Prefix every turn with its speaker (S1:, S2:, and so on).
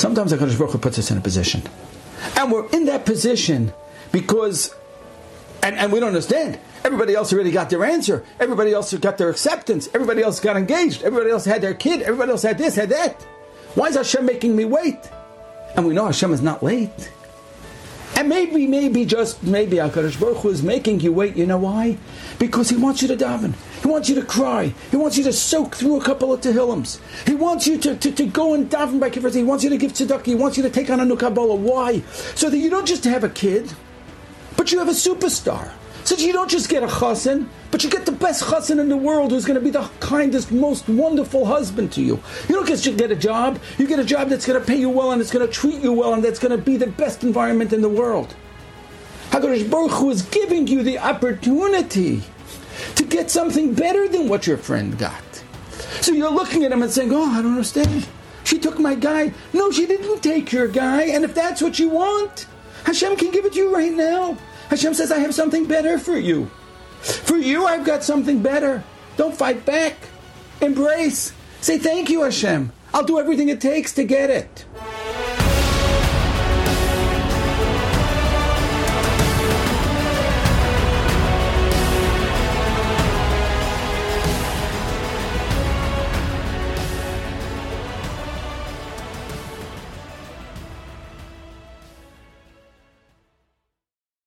S1: Sometimes HaKadosh Baruch Hu puts us in a position. And we're in that position because, and, and we don't understand. Everybody else already got their answer. Everybody else got their acceptance. Everybody else got engaged. Everybody else had their kid. Everybody else had this, had that. Why is Hashem making me wait? And we know Hashem is not late. And maybe, maybe, just maybe HaKadosh Baruch Hu is making you wait. You know why? Because He wants you to daven. He wants you to cry. He wants you to soak through a couple of Tehillims. He wants you to, to, to go and daven by Kiffer. He wants you to give tzedakah. He wants you to take on a new Kabbalah. Why? So that you don't just have a kid, but you have a superstar. So that you don't just get a chassan, but you get the best chassan in the world who's going to be the kindest, most wonderful husband to you. You don't just get a job, you get a job that's going to pay you well and it's going to treat you well and that's going to be the best environment in the world. HaKadosh Baruch Hu is giving you the opportunity get something better than what your friend got. So you're looking at him and saying, Oh, I don't understand. She took my guy. No, she didn't take your guy. And if that's what you want, Hashem can give it to you right now. Hashem says, I have something better for you. For you, I've got something better. Don't fight back. Embrace. Say thank you, Hashem. I'll do everything it takes to get it.